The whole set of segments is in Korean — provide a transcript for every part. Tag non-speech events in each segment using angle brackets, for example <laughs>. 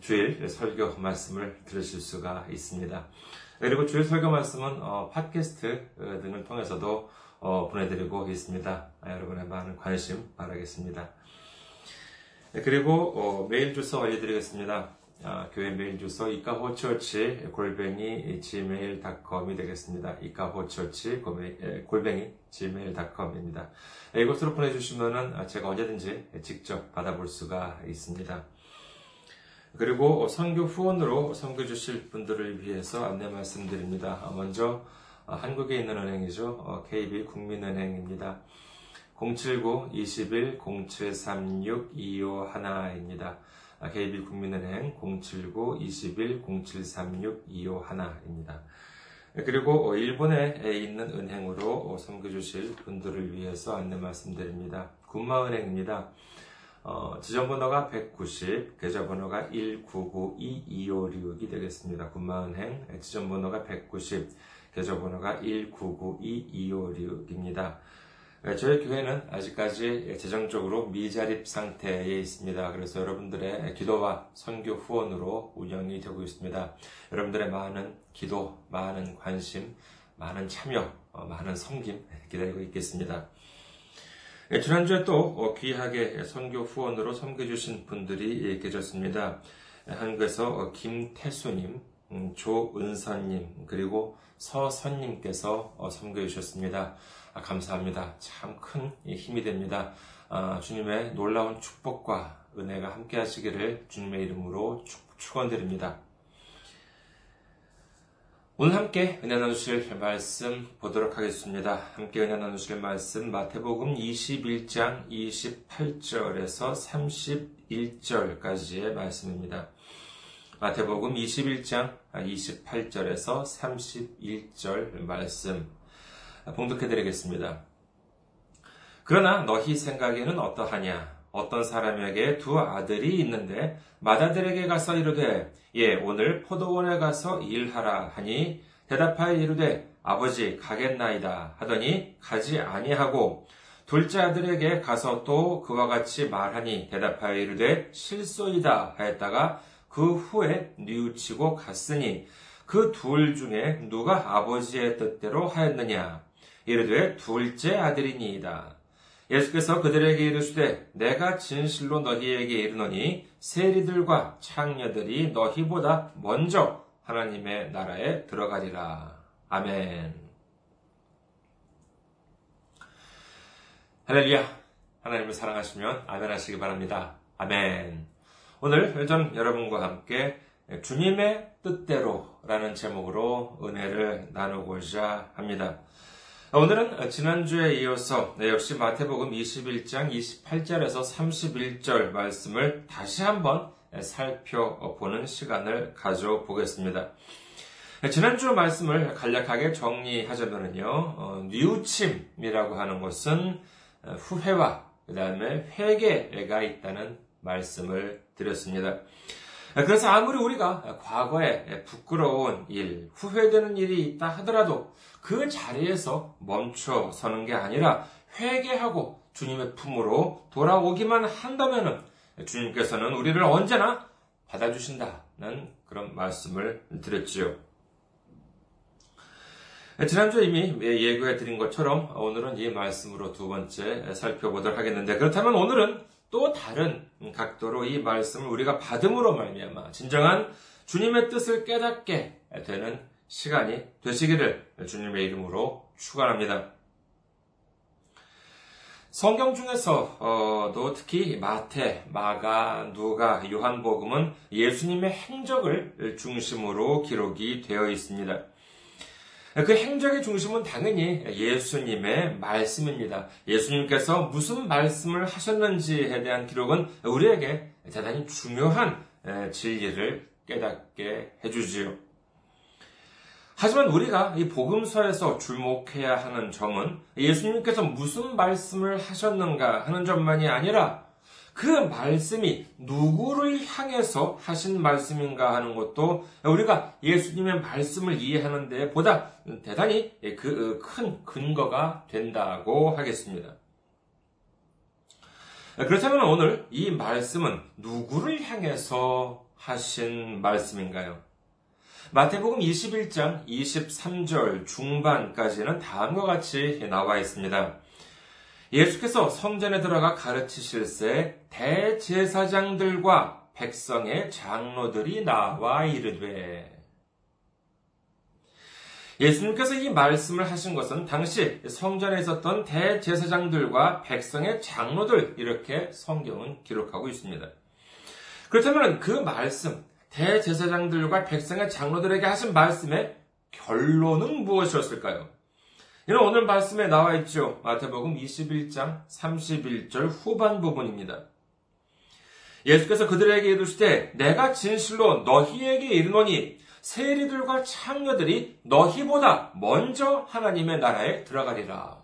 주일 설교 말씀을 들으실 수가 있습니다. 그리고 주일 설교 말씀은 팟캐스트 등을 통해서도 보내드리고 있습니다. 여러분의 많은 관심 바라겠습니다. 그리고 메일 주소 알려드리겠습니다. 교회 메일 주소 이카호처치 골뱅이 gmail.com이 되겠습니다. 이카호처치 골뱅이 gmail.com입니다. 이곳으로 보내주시면 제가 언제든지 직접 받아볼 수가 있습니다. 그리고 선교 후원으로 선교 주실 분들을 위해서 안내 말씀드립니다. 먼저 한국에 있는 은행이죠. KB 국민은행입니다. 079-21-0736-251입니다. KB 국민은행 079-21-0736-251입니다. 그리고 일본에 있는 은행으로 섬겨주실 분들을 위해서 안내 말씀드립니다. 군마은행입니다. 어, 지점번호가 190, 계좌번호가 1992256이 되겠습니다. 군마은행 지점번호가 190, 계좌번호가 1992256입니다. 저희 교회는 아직까지 재정적으로 미자립 상태에 있습니다. 그래서 여러분들의 기도와 선교 후원으로 운영이 되고 있습니다. 여러분들의 많은 기도, 많은 관심, 많은 참여, 많은 섬김 기다리고 있겠습니다. 지난주에 또 귀하게 선교 후원으로 섬겨주신 분들이 계셨습니다. 한국에서 김태수님, 조은선님, 그리고 서선님께서 섬겨주셨습니다. 감사합니다. 참 큰 힘이 됩니다. 주님의 놀라운 축복과 은혜가 함께 하시기를 주님의 이름으로 축원드립니다. 오늘 함께 은혜 나누실 말씀 보도록 하겠습니다. 함께 은혜 나누실 말씀 마태복음 21장 28절에서 31절까지의 말씀입니다. 마태복음 21장 28절에서 31절 말씀 봉독해 드리겠습니다. 그러나 너희 생각에는 어떠하냐? 어떤 사람에게 두 아들이 있는데 맏아들에게 가서 이르되 예 오늘 포도원에 가서 일하라 하니 대답하여 이르되 아버지 가겠나이다 하더니 가지 아니하고 둘째 아들에게 가서 또 그와 같이 말하니 대답하여 이르되 실소이다 하였다가 그 후에 뉘우치고 갔으니 그 둘 중에 누가 아버지의 뜻대로 하였느냐 이르되 둘째 아들이니이다. 예수께서 그들에게 이르시되 내가 진실로 너희에게 이르노니 세리들과 창녀들이 너희보다 먼저 하나님의 나라에 들어가리라. 아멘. 할렐루야. 하나님을 사랑하시면 아멘 하시기 바랍니다. 아멘. 오늘 전 여러분과 함께 주님의 뜻대로라는 제목으로 은혜를 나누고자 합니다. 오늘은 지난주에 이어서 역시 마태복음 21장 28절에서 31절 말씀을 다시 한번 살펴보는 시간을 가져보겠습니다. 지난주 말씀을 간략하게 정리하자면요, 어, 뉘우침이라고 하는 것은 후회와 그 다음에 회개가 있다는 말씀을 드렸습니다. 그래서 아무리 우리가 과거에 부끄러운 일, 후회되는 일이 있다 하더라도 그 자리에서 멈춰 서는 게 아니라 회개하고 주님의 품으로 돌아오기만 한다면 주님께서는 우리를 언제나 받아주신다는 그런 말씀을 드렸지요. 지난주에 이미 예고해 드린 것처럼 오늘은 이 말씀으로 두 번째 살펴보도록 하겠는데 그렇다면 오늘은 또 다른 각도로 이 말씀을 우리가 받음으로 말미암아 진정한 주님의 뜻을 깨닫게 되는 시간이 되시기를 주님의 이름으로 축원합니다. 성경 중에서도 특히 마태, 마가, 누가, 요한복음은 예수님의 행적을 중심으로 기록이 되어 있습니다. 그 행적의 중심은 당연히 예수님의 말씀입니다. 예수님께서 무슨 말씀을 하셨는지에 대한 기록은 우리에게 대단히 중요한 진리를 깨닫게 해주지요. 하지만 우리가 이 복음서에서 주목해야 하는 점은 예수님께서 무슨 말씀을 하셨는가 하는 점만이 아니라 그 말씀이 누구를 향해서 하신 말씀인가 하는 것도 우리가 예수님의 말씀을 이해하는 데 보다 대단히 그큰 근거가 된다고 하겠습니다. 그렇다면 오늘 이 말씀은 누구를 향해서 하신 말씀인가요? 마태복음 21장 23절 중반까지는 다음과 같이 나와 있습니다. 예수께서 성전에 들어가 가르치실새 대제사장들과 백성의 장로들이 나와 이르되 예수님께서 이 말씀을 하신 것은 당시 성전에 있었던 대제사장들과 백성의 장로들 이렇게 성경은 기록하고 있습니다. 그렇다면 그 말씀, 대제사장들과 백성의 장로들에게 하신 말씀의 결론은 무엇이었을까요? 이는 오늘 말씀에 나와 있죠. 마태복음 21장 31절 후반 부분입니다. 예수께서 그들에게 이르시되 내가 진실로 너희에게 이르노니 세리들과 창녀들이 너희보다 먼저 하나님의 나라에 들어가리라.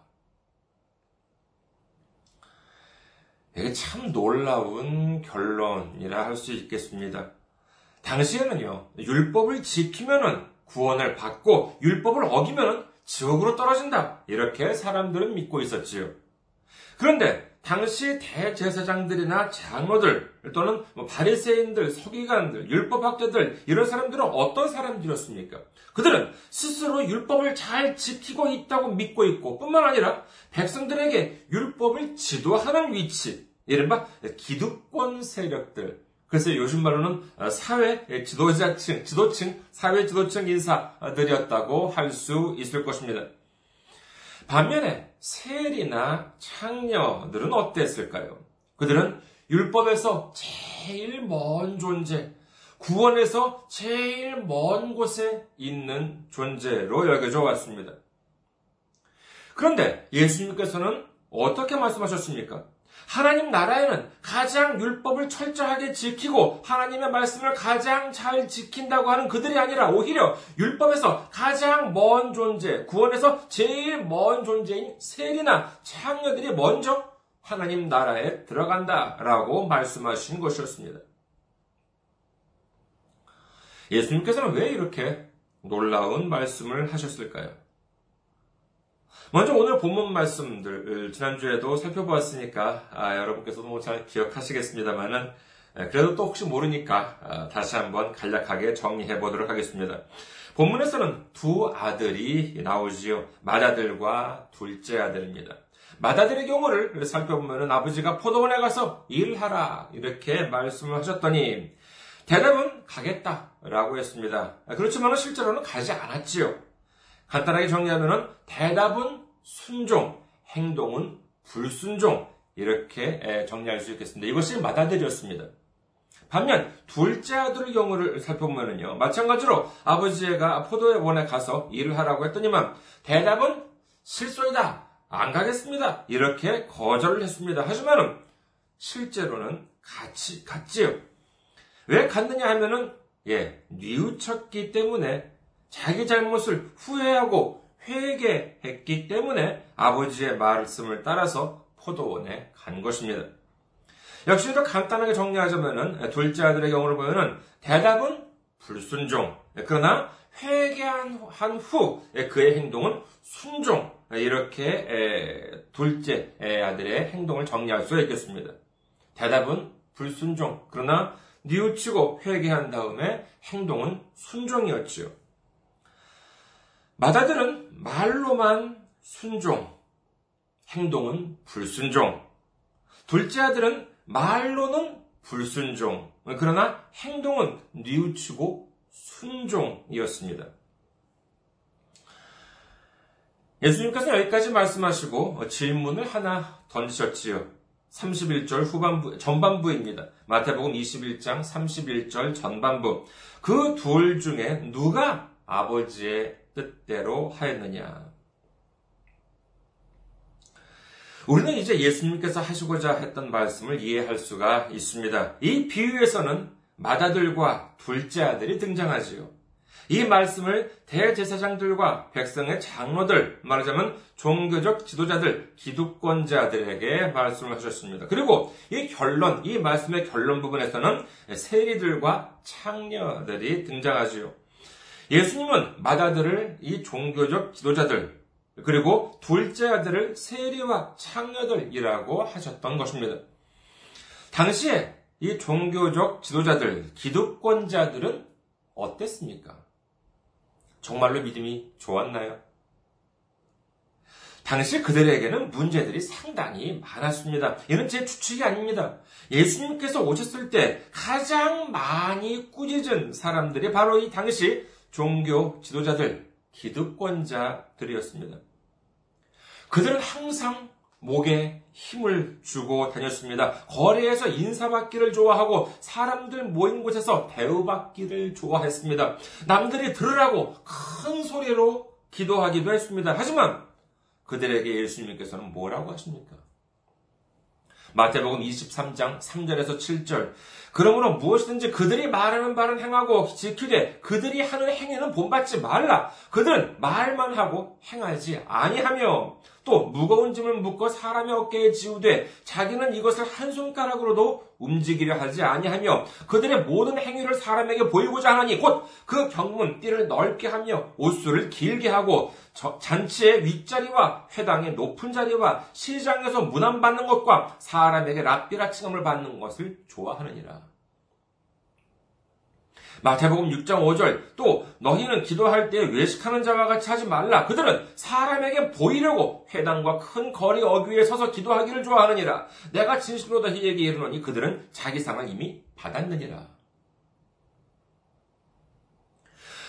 이게 참 놀라운 결론이라 할 수 있겠습니다. 당시에는요, 율법을 지키면은 구원을 받고 율법을 어기면은 지옥으로 떨어진다. 이렇게 사람들은 믿고 있었지요. 그런데 당시 대제사장들이나 장로들 또는 뭐 바리새인들, 서기관들, 율법학자들 이런 사람들은 어떤 사람들이었습니까? 그들은 스스로 율법을 잘 지키고 있다고 믿고 있고 뿐만 아니라 백성들에게 율법을 지도하는 위치, 이른바 기득권 세력들, 그래서 요즘 말로는 사회 지도자층, 지도층, 사회 지도층 인사들이었다고 할 수 있을 것입니다. 반면에 세리나 창녀들은 어땠을까요? 그들은 율법에서 제일 먼 존재, 구원에서 제일 먼 곳에 있는 존재로 여겨져 왔습니다. 그런데 예수님께서는 어떻게 말씀하셨습니까? 하나님 나라에는 가장 율법을 철저하게 지키고 하나님의 말씀을 가장 잘 지킨다고 하는 그들이 아니라 오히려 율법에서 가장 먼 존재, 구원에서 제일 먼 존재인 세리나 창녀들이 먼저 하나님 나라에 들어간다라고 말씀하신 것이었습니다. 예수님께서는 왜 이렇게 놀라운 말씀을 하셨을까요? 먼저 오늘 본문 말씀들 지난주에도 살펴보았으니까 아, 여러분께서도 뭐 잘 기억하시겠습니다만은 그래도 또 혹시 모르니까 아, 다시 한번 간략하게 정리해 보도록 하겠습니다. 본문에서는 두 아들이 나오지요. 맏아들과 둘째 아들입니다. 맏아들의 경우를 살펴보면 아버지가 포도원에 가서 일하라 이렇게 말씀을 하셨더니 대답은 가겠다라고 했습니다. 그렇지만 실제로는 가지 않았지요. 간단하게 정리하면 대답은 순종, 행동은 불순종 이렇게 정리할 수 있겠습니다. 이것이 맏아들이었습니다. 반면 둘째 아들의 경우를 살펴보면요. 마찬가지로 아버지가 포도의 원에 가서 일을 하라고 했더니만 대답은 실소이다. 안 가겠습니다. 이렇게 거절을 했습니다. 하지만은 실제로는 같이 갔지요. 왜 갔느냐 하면은 예, 뉘우쳤기 때문에 자기 잘못을 후회하고 회개했기 때문에 아버지의 말씀을 따라서 포도원에 간 것입니다. 역시 더 간단하게 정리하자면은 둘째 아들의 경우를 보면은 대답은 불순종. 그러나 회개한 후 그의 행동은 순종. 이렇게 둘째 아들의 행동을 정리할 수 있겠습니다. 대답은 불순종. 그러나 뉘우치고 회개한 다음에 행동은 순종이었지요. 맏아들은 말로만 순종, 행동은 불순종. 둘째 아들은 말로는 불순종, 그러나 행동은 뉘우치고 순종이었습니다. 예수님께서 여기까지 말씀하시고 질문을 하나 던지셨지요. 31절 후반부, 전반부입니다. 마태복음 21장 31절 전반부. 그 둘 중에 누가 아버지의 뜻대로 하였느냐. 우리는 이제 예수님께서 하시고자 했던 말씀을 이해할 수가 있습니다. 이 비유에서는 맏아들과 둘째 아들이 등장하지요. 이 말씀을 대제사장들과 백성의 장로들, 말하자면 종교적 지도자들, 기득권자들에게 말씀을 하셨습니다. 그리고 이 결론, 이 말씀의 결론 부분에서는 세리들과 창녀들이 등장하지요. 예수님은 맏아들을 이 종교적 지도자들, 그리고 둘째 아들을 세리와 창녀들이라고 하셨던 것입니다. 당시에 이 종교적 지도자들, 기득권자들은 어땠습니까? 정말로 믿음이 좋았나요? 당시 그들에게는 문제들이 상당히 많았습니다. 이는 제 추측이 아닙니다. 예수님께서 오셨을 때 가장 많이 꾸짖은 사람들이 바로 이 당시 종교 지도자들, 기득권자들이었습니다. 그들은 항상 목에 힘을 주고 다녔습니다. 거리에서 인사받기를 좋아하고 사람들 모인 곳에서 대우받기를 좋아했습니다. 남들이 들으라고 큰 소리로 기도하기도 했습니다. 하지만 그들에게 예수님께서는 뭐라고 하십니까? 마태복음 23장 3절에서 7절. 그러므로 무엇이든지 그들이 말하는 바를 행하고 지키되 그들이 하는 행위는 본받지 말라. 그들은 말만 하고 행하지 아니하며 또 무거운 짐을 묶어 사람의 어깨에 지우되 자기는 이것을 한 손가락으로도 움직이려 하지 아니하며 그들의 모든 행위를 사람에게 보이고자 하니 곧 그 경문 띠를 넓게 하며 옷수를 길게 하고 잔치의 윗자리와 회당의 높은 자리와 시장에서 문안 받는 것과 사람에게 랍비라 칭함을 받는 것을 좋아하느니라. 마태복음 6장 5절 또 너희는 기도할 때 외식하는 자와 같이 하지 말라. 그들은 사람에게 보이려고 회당과 큰 거리 어귀에 서서 기도하기를 좋아하느니라. 내가 진실로 너희에게 이르노니 그들은 자기 상을 이미 받았느니라.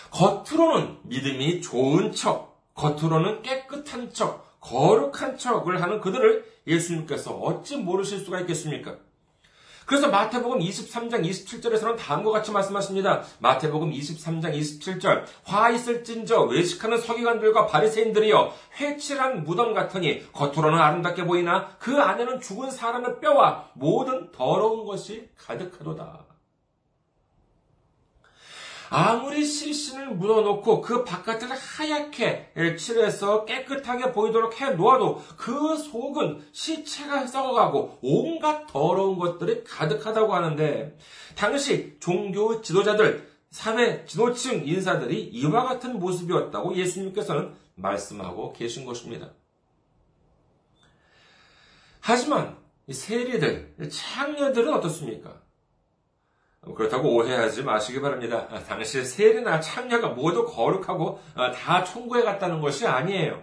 겉으로는 믿음이 좋은 척, 겉으로는 깨끗한 척, 거룩한 척을 하는 그들을 예수님께서 어찌 모르실 수가 있겠습니까? 그래서 마태복음 23장 27절에서는 다음과 같이 말씀하십니다. 마태복음 23장 27절 화 있을진저 외식하는 서기관들과 바리새인들이여 회칠한 무덤 같으니 겉으로는 아름답게 보이나 그 안에는 죽은 사람의 뼈와 모든 더러운 것이 가득하도다. 아무리 실신을 묻어놓고 그 바깥을 하얗게 칠해서 깨끗하게 보이도록 해 놓아도 그 속은 시체가 썩어가고 온갖 더러운 것들이 가득하다고 하는데 당시 종교 지도자들, 사회 지도층 인사들이 이와 같은 모습이었다고 예수님께서는 말씀하고 계신 것입니다. 하지만 세리들, 창녀들은 어떻습니까? 그렇다고 오해하지 마시기 바랍니다. 아, 당시 세리나 창녀가 모두 거룩하고 아, 다 천국에 갔다는 것이 아니에요.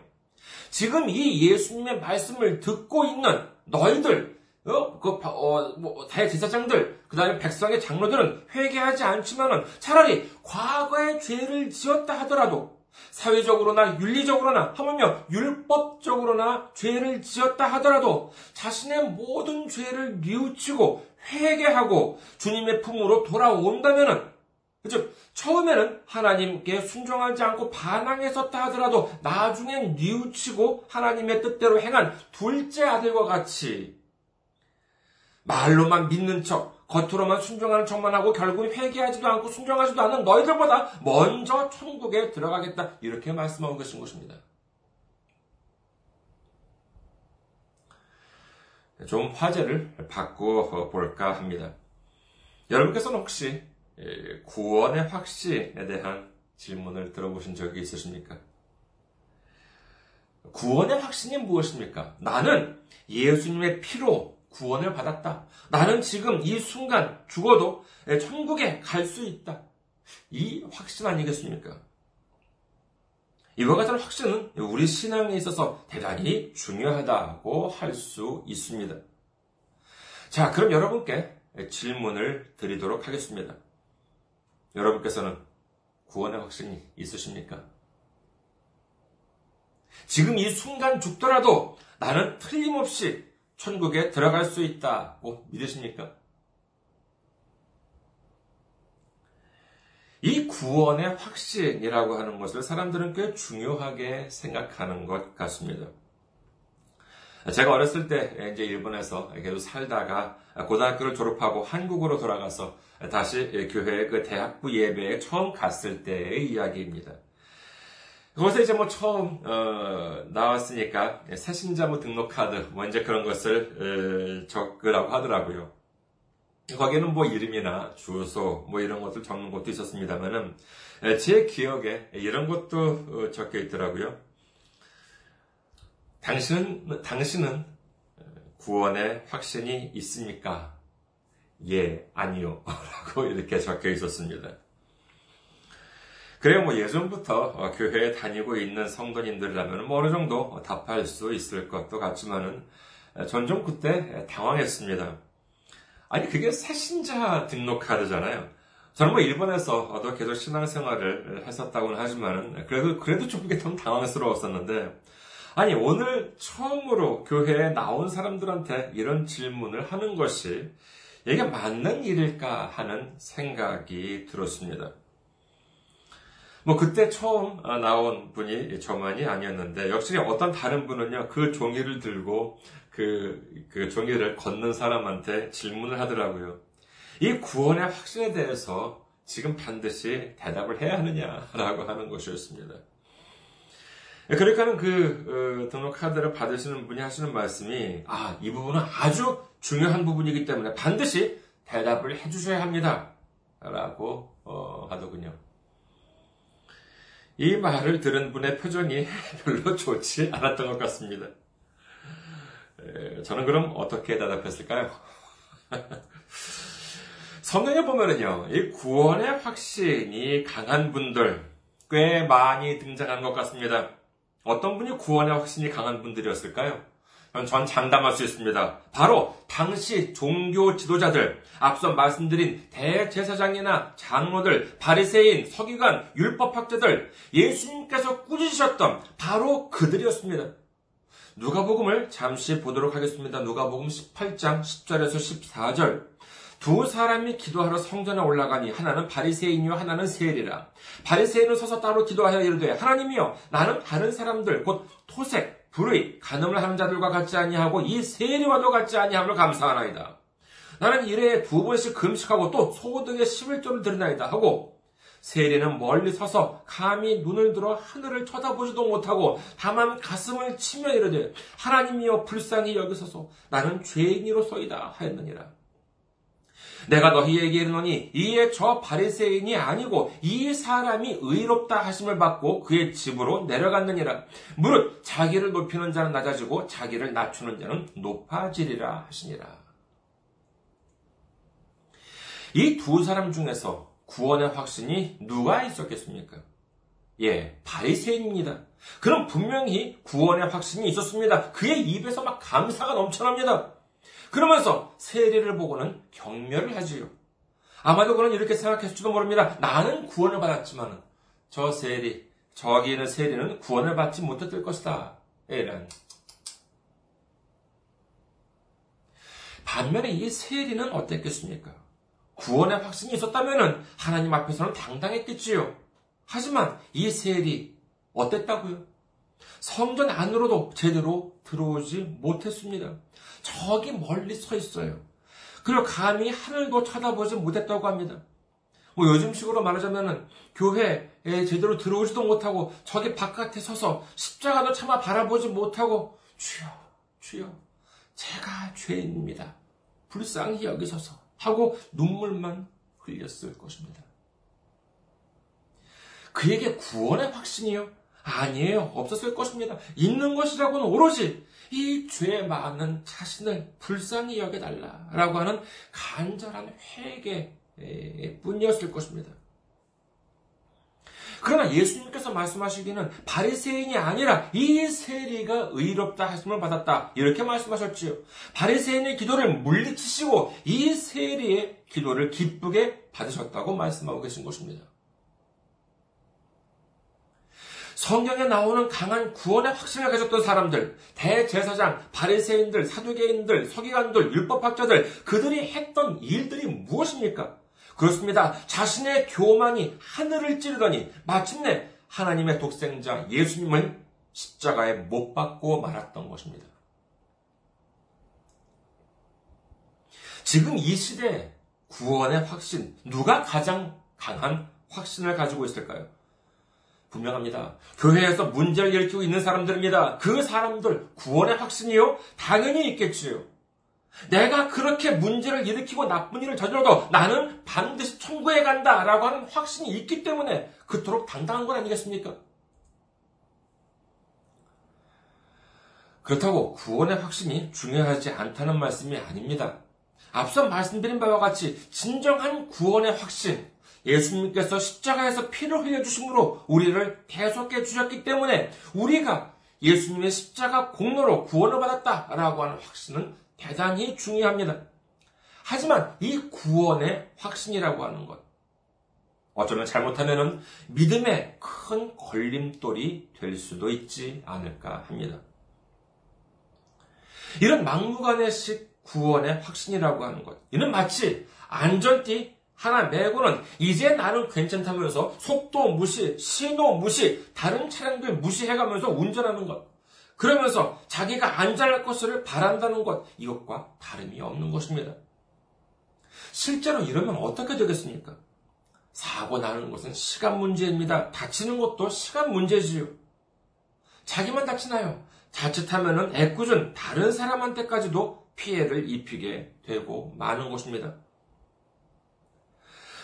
지금 이 예수님의 말씀을 듣고 있는 너희들, 어, 그, 어, 뭐, 대제사장들, 그 다음에 백성의 장로들은 회개하지 않지만은 차라리 과거에 죄를 지었다 하더라도 사회적으로나 윤리적으로나 하물며 율법적으로나 죄를 지었다 하더라도 자신의 모든 죄를 뉘우치고 회개하고 주님의 품으로 돌아온다면은 그죠? 처음에는 하나님께 순종하지 않고 반항했었다 하더라도 나중엔 뉘우치고 하나님의 뜻대로 행한 둘째 아들과 같이 말로만 믿는 척, 겉으로만 순종하는 척만 하고 결국 회개하지도 않고 순종하지도 않는 너희들보다 먼저 천국에 들어가겠다. 이렇게 말씀하고 계신 것입니다. 좀 화제를 바꾸어 볼까 합니다. 여러분께서는 혹시 구원의 확신에 대한 질문을 들어보신 적이 있으십니까? 구원의 확신이 무엇입니까? 나는 예수님의 피로 구원을 받았다. 나는 지금 이 순간 죽어도 천국에 갈 수 있다. 이 확신 아니겠습니까? 이와 같은 확신은 우리 신앙에 있어서 대단히 중요하다고 할 수 있습니다. 자, 그럼 여러분께 질문을 드리도록 하겠습니다. 여러분께서는 구원의 확신이 있으십니까? 지금 이 순간 죽더라도 나는 틀림없이 천국에 들어갈 수 있다고 믿으십니까? 이 구원의 확신이라고 하는 것을 사람들은 꽤 중요하게 생각하는 것 같습니다. 제가 어렸을 때 이제 일본에서 계속 살다가 고등학교를 졸업하고 한국으로 돌아가서 다시 교회 그 대학부 예배에 처음 갔을 때의 이야기입니다. 거기서 이제 뭐 처음 어, 나왔으니까 새신자무 등록 카드 뭐 이제 그런 것을 에, 적으라고 하더라고요. 거기는 뭐 이름이나 주소 뭐 이런 것들 적는 것도 있었습니다만은 제 기억에 이런 것도 어, 적혀 있더라고요. 당신은 당신은 구원의 확신이 있습니까? 예, 아니요. <laughs> 라고 이렇게 적혀 있었습니다. 그래요, 뭐 예전부터 어, 교회에 다니고 있는 성도님들이라면 뭐 어느 정도 답할 수 있을 것도 같지만은 전 좀 그때 당황했습니다. 아니, 그게 새신자 등록 카드잖아요. 저는 뭐 일본에서도 계속 신앙생활을 했었다고는 하지만은 그래도, 그래도 좀 그게 좀 당황스러웠었는데 아니, 오늘 처음으로 교회에 나온 사람들한테 이런 질문을 하는 것이 이게 맞는 일일까 하는 생각이 들었습니다. 뭐 그때 처음 나온 분이 저만이 아니었는데 역시 어떤 다른 분은요 그 종이를 들고 그, 그 종이를 걷는 사람한테 질문을 하더라고요. 이 구원의 확신에 대해서 지금 반드시 대답을 해야 하느냐라고 하는 것이었습니다. 그러니까는 그 어, 등록 카드를 받으시는 분이 하시는 말씀이 아 이 부분은 아주 중요한 부분이기 때문에 반드시 대답을 해주셔야 합니다.라고 어, 하더군요. 이 말을 들은 분의 표정이 <laughs> 별로 좋지 않았던 것 같습니다. 저는 그럼 어떻게 대답했을까요? <laughs> 성경에 보면은요, 이 구원의 확신이 강한 분들 꽤 많이 등장한 것 같습니다. 어떤 분이 구원의 확신이 강한 분들이었을까요? 전 장담할 수 있습니다. 바로 당시 종교 지도자들, 앞서 말씀드린 대제사장이나 장로들, 바리새인, 서기관, 율법학자들, 예수님께서 꾸짖으셨던 바로 그들이었습니다. 누가복음을 잠시 보도록 하겠습니다. 누가복음 18장 10절에서 14절. 두 사람이 기도하러 성전에 올라가니 하나는 바리새인이요 하나는 세리라. 바리새인은 서서 따로 기도하여 이르되 하나님이여 나는 다른 사람들 곧 토색, 불의, 간음을 하는 자들과 같지 아니하고 이 세리와도 같지 아니함을 감사하나이다. 나는 일에 두 번씩 금식하고 또 소등의 11조를 드리나이다 하고 세리는 멀리 서서 감히 눈을 들어 하늘을 쳐다보지도 못하고 다만 가슴을 치며 이르되 하나님이여 불쌍히 여기소서 나는 죄인이로소이다 하였느니라. 내가 너희에게 이르노니 이에 저 바리새인이 아니고 이 사람이 의롭다 하심을 받고 그의 집으로 내려갔느니라. 무릇 자기를 높이는 자는 낮아지고 자기를 낮추는 자는 높아지리라 하시니라. 이 두 사람 중에서 구원의 확신이 누가 있었겠습니까? 예, 바리새인입니다. 그럼 분명히 구원의 확신이 있었습니다. 그의 입에서 막 감사가 넘쳐납니다. 그러면서 세례를 보고는 경멸을 하지요. 아마도 그는 이렇게 생각했을지도 모릅니다. 나는 구원을 받았지만 저 세리, 저기 있는 세리는 구원을 받지 못했을 것이다. 이런. 반면에 이 세리는 어땠겠습니까? 구원의 확신이 있었다면 하나님 앞에서는 당당했겠지요. 하지만 이 세리 어땠다고요? 성전 안으로도 제대로 들어오지 못했습니다. 저기 멀리 서 있어요. 그리고 감히 하늘도 쳐다보지 못했다고 합니다. 뭐 요즘식으로 말하자면은 교회에 제대로 들어오지도 못하고 저기 바깥에 서서 십자가도 차마 바라보지 못하고 주여 주여 제가 죄인입니다. 불쌍히 여기서서 하고 눈물만 흘렸을 것입니다. 그에게 구원의 확신이요? 아니에요. 없었을 것입니다. 있는 것이라고는 오로지 이 죄 많은 자신을 불쌍히 여겨달라라고 하는 간절한 회개 뿐이었을 것입니다. 그러나 예수님께서 말씀하시기는 바리새인이 아니라 이 세리가 의롭다 하심을 받았다. 이렇게 말씀하셨지요. 바리새인의 기도를 물리치시고 이 세리의 기도를 기쁘게 받으셨다고 말씀하고 계신 것입니다. 성경에 나오는 강한 구원의 확신을 가졌던 사람들, 대제사장, 바리새인들, 사두개인들, 서기관들, 율법학자들, 그들이 했던 일들이 무엇입니까? 그렇습니다. 자신의 교만이 하늘을 찌르더니 마침내 하나님의 독생자 예수님을 십자가에 못 박고 말았던 것입니다. 지금 이 시대에 구원의 확신, 누가 가장 강한 확신을 가지고 있을까요? 분명합니다. 교회에서 문제를 일으키고 있는 사람들입니다. 그 사람들 구원의 확신이요? 당연히 있겠지요. 내가 그렇게 문제를 일으키고 나쁜 일을 저질러도 나는 반드시 천국에 간다라고 하는 확신이 있기 때문에 그토록 당당한 건 아니겠습니까? 그렇다고 구원의 확신이 중요하지 않다는 말씀이 아닙니다. 앞서 말씀드린 바와 같이 진정한 구원의 확신, 예수님께서 십자가에서 피를 흘려주심으로 우리를 대속해 주셨기 때문에 우리가 예수님의 십자가 공로로 구원을 받았다라고 하는 확신은 대단히 중요합니다. 하지만 이 구원의 확신이라고 하는 것, 어쩌면 잘못하면 믿음의 큰 걸림돌이 될 수도 있지 않을까 합니다. 이런 막무가내식 구원의 확신이라고 하는 것, 이는 마치 안전띠 하나 매고는 이제 나는 괜찮다면서 속도 무시, 신호 무시, 다른 차량들 무시해가면서 운전하는 것. 그러면서 자기가 안전할 것을 바란다는 것, 이것과 다름이 없는 것입니다. 실제로 이러면 어떻게 되겠습니까? 사고 나는 것은 시간 문제입니다. 다치는 것도 시간 문제지요. 자기만 다치나요? 자칫하면은 애꿎은 다른 사람한테까지도 피해를 입히게 되고 마는 것입니다.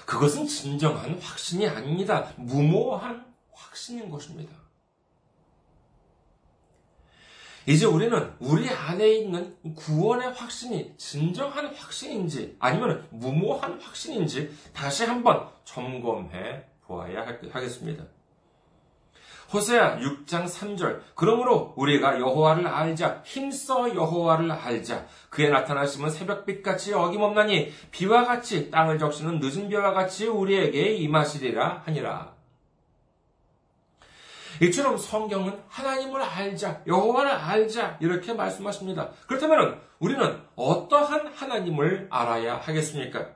그것은 진정한 확신이 아닙니다. 무모한 확신인 것입니다. 이제 우리는 우리 안에 있는 구원의 확신이 진정한 확신인지 아니면 무모한 확신인지 다시 한번 점검해 보아야 하겠습니다. 호세아 6장 3절 그러므로 우리가 여호와를 알자 힘써 여호와를 알자 그의 나타나심은 새벽빛같이 어김없나니 비와 같이 땅을 적시는 늦은 비와 같이 우리에게 임하시리라 하니라. 이처럼 성경은 하나님을 알자 여호와를 알자 이렇게 말씀하십니다. 그렇다면 우리는 어떠한 하나님을 알아야 하겠습니까?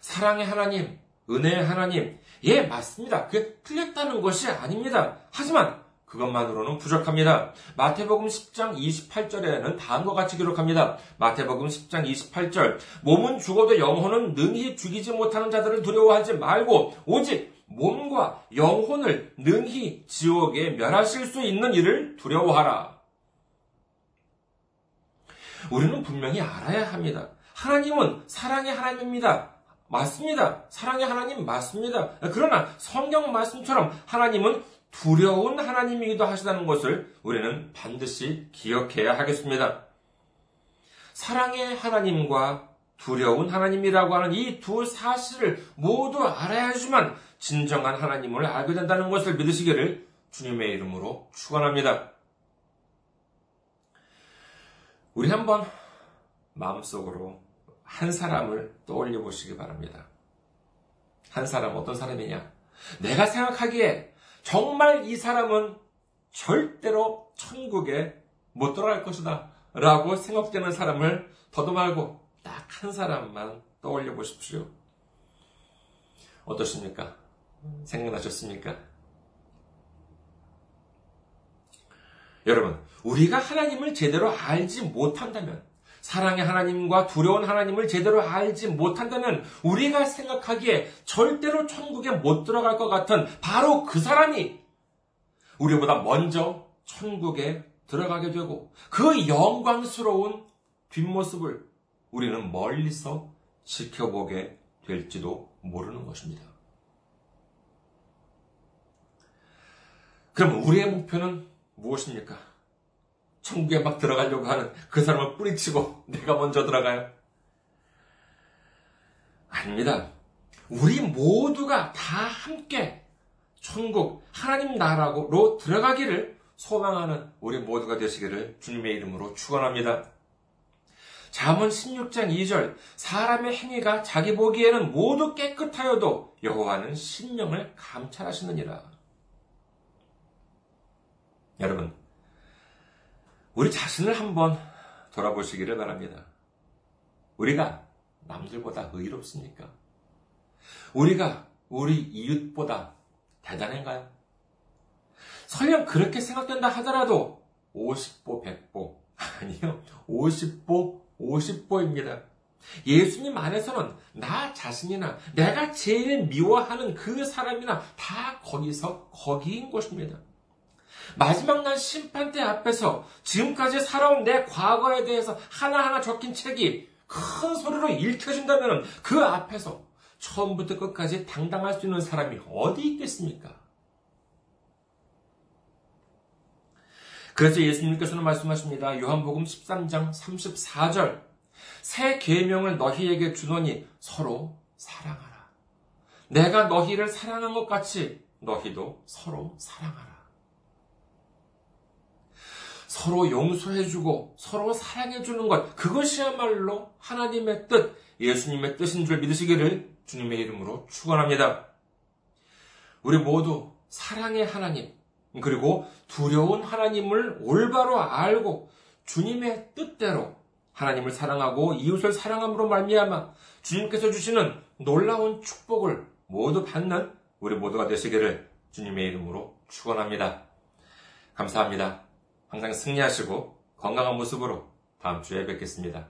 사랑의 하나님, 은혜의 하나님, 예, 맞습니다. 그게 틀렸다는 것이 아닙니다. 하지만 그것만으로는 부족합니다. 마태복음 10장 28절에는 다음과 같이 기록합니다. 마태복음 10장 28절 몸은 죽어도 영혼은 능히 죽이지 못하는 자들을 두려워하지 말고 오직 몸과 영혼을 능히 지옥에 멸하실 수 있는 일을 두려워하라. 우리는 분명히 알아야 합니다. 하나님은 사랑의 하나님입니다. 맞습니다. 사랑의 하나님 맞습니다. 그러나 성경 말씀처럼 하나님은 두려운 하나님이기도 하시다는 것을 우리는 반드시 기억해야 하겠습니다. 사랑의 하나님과 두려운 하나님이라고 하는 이 두 사실을 모두 알아야지만 진정한 하나님을 알게 된다는 것을 믿으시기를 주님의 이름으로 축원합니다. 우리 한번 마음속으로 한 사람을 떠올려 보시기 바랍니다. 한 사람 어떤 사람이냐? 내가 생각하기에 정말 이 사람은 절대로 천국에 못 들어갈 것이다. 라고 생각되는 사람을 더도 말고 딱 한 사람만 떠올려 보십시오. 어떠십니까? 생각나셨습니까? 여러분, 우리가 하나님을 제대로 알지 못한다면 사랑의 하나님과 두려운 하나님을 제대로 알지 못한다면 우리가 생각하기에 절대로 천국에 못 들어갈 것 같은 바로 그 사람이 우리보다 먼저 천국에 들어가게 되고 그 영광스러운 뒷모습을 우리는 멀리서 지켜보게 될지도 모르는 것입니다. 그럼 우리의 목표는 무엇입니까? 천국에 막 들어가려고 하는 그 사람을 뿌리치고 내가 먼저 들어가요? 아닙니다. 우리 모두가 다 함께 천국, 하나님 나라로 들어가기를 소망하는 우리 모두가 되시기를 주님의 이름으로 축원합니다. 잠언 16장 2절 사람의 행위가 자기 보기에는 모두 깨끗하여도 여호와는 신령을 감찰하시느니라. 여러분 우리 자신을 한번 돌아보시기를 바랍니다. 우리가 남들보다 의롭습니까? 우리가 우리 이웃보다 대단한가요? 설령 그렇게 생각된다 하더라도 50보 100보 아니요 50보 50보입니다. 예수님 안에서는 나 자신이나 내가 제일 미워하는 그 사람이나 다 거기서 거기인 것입니다. 마지막 날 심판대 앞에서 지금까지 살아온 내 과거에 대해서 하나하나 적힌 책이 큰 소리로 읽혀진다면 그 앞에서 처음부터 끝까지 당당할 수 있는 사람이 어디 있겠습니까? 그래서 예수님께서는 말씀하십니다. 요한복음 13장 34절. 새 계명을 너희에게 주노니 서로 사랑하라. 내가 너희를 사랑한 것 같이 너희도 서로 사랑하라. 서로 용서해주고 서로 사랑해주는 것, 그것이야말로 하나님의 뜻, 예수님의 뜻인 줄 믿으시기를 주님의 이름으로 축원합니다. 우리 모두 사랑의 하나님, 그리고 두려운 하나님을 올바로 알고 주님의 뜻대로 하나님을 사랑하고 이웃을 사랑함으로 말미암아 주님께서 주시는 놀라운 축복을 모두 받는 우리 모두가 되시기를 주님의 이름으로 축원합니다. 감사합니다. 항상 승리하시고 건강한 모습으로 다음 주에 뵙겠습니다.